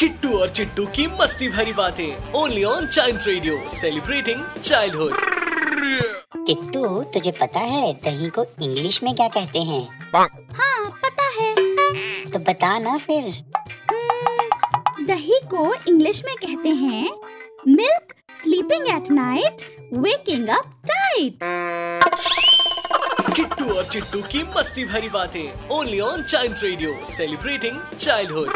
किट्टू और चिट्टू की मस्ती भरी बातें। Only on child radio celebrating childhood Kittu तुझे पता है दही को इंग्लिश में क्या कहते हैं? हाँ पता है। तो बता ना फिर। हम्म, दही को इंग्लिश में कहते हैं milk sleeping at night waking up tight Kittu और चिट्टू की मस्ती भरी बातें। Only on child radio celebrating childhood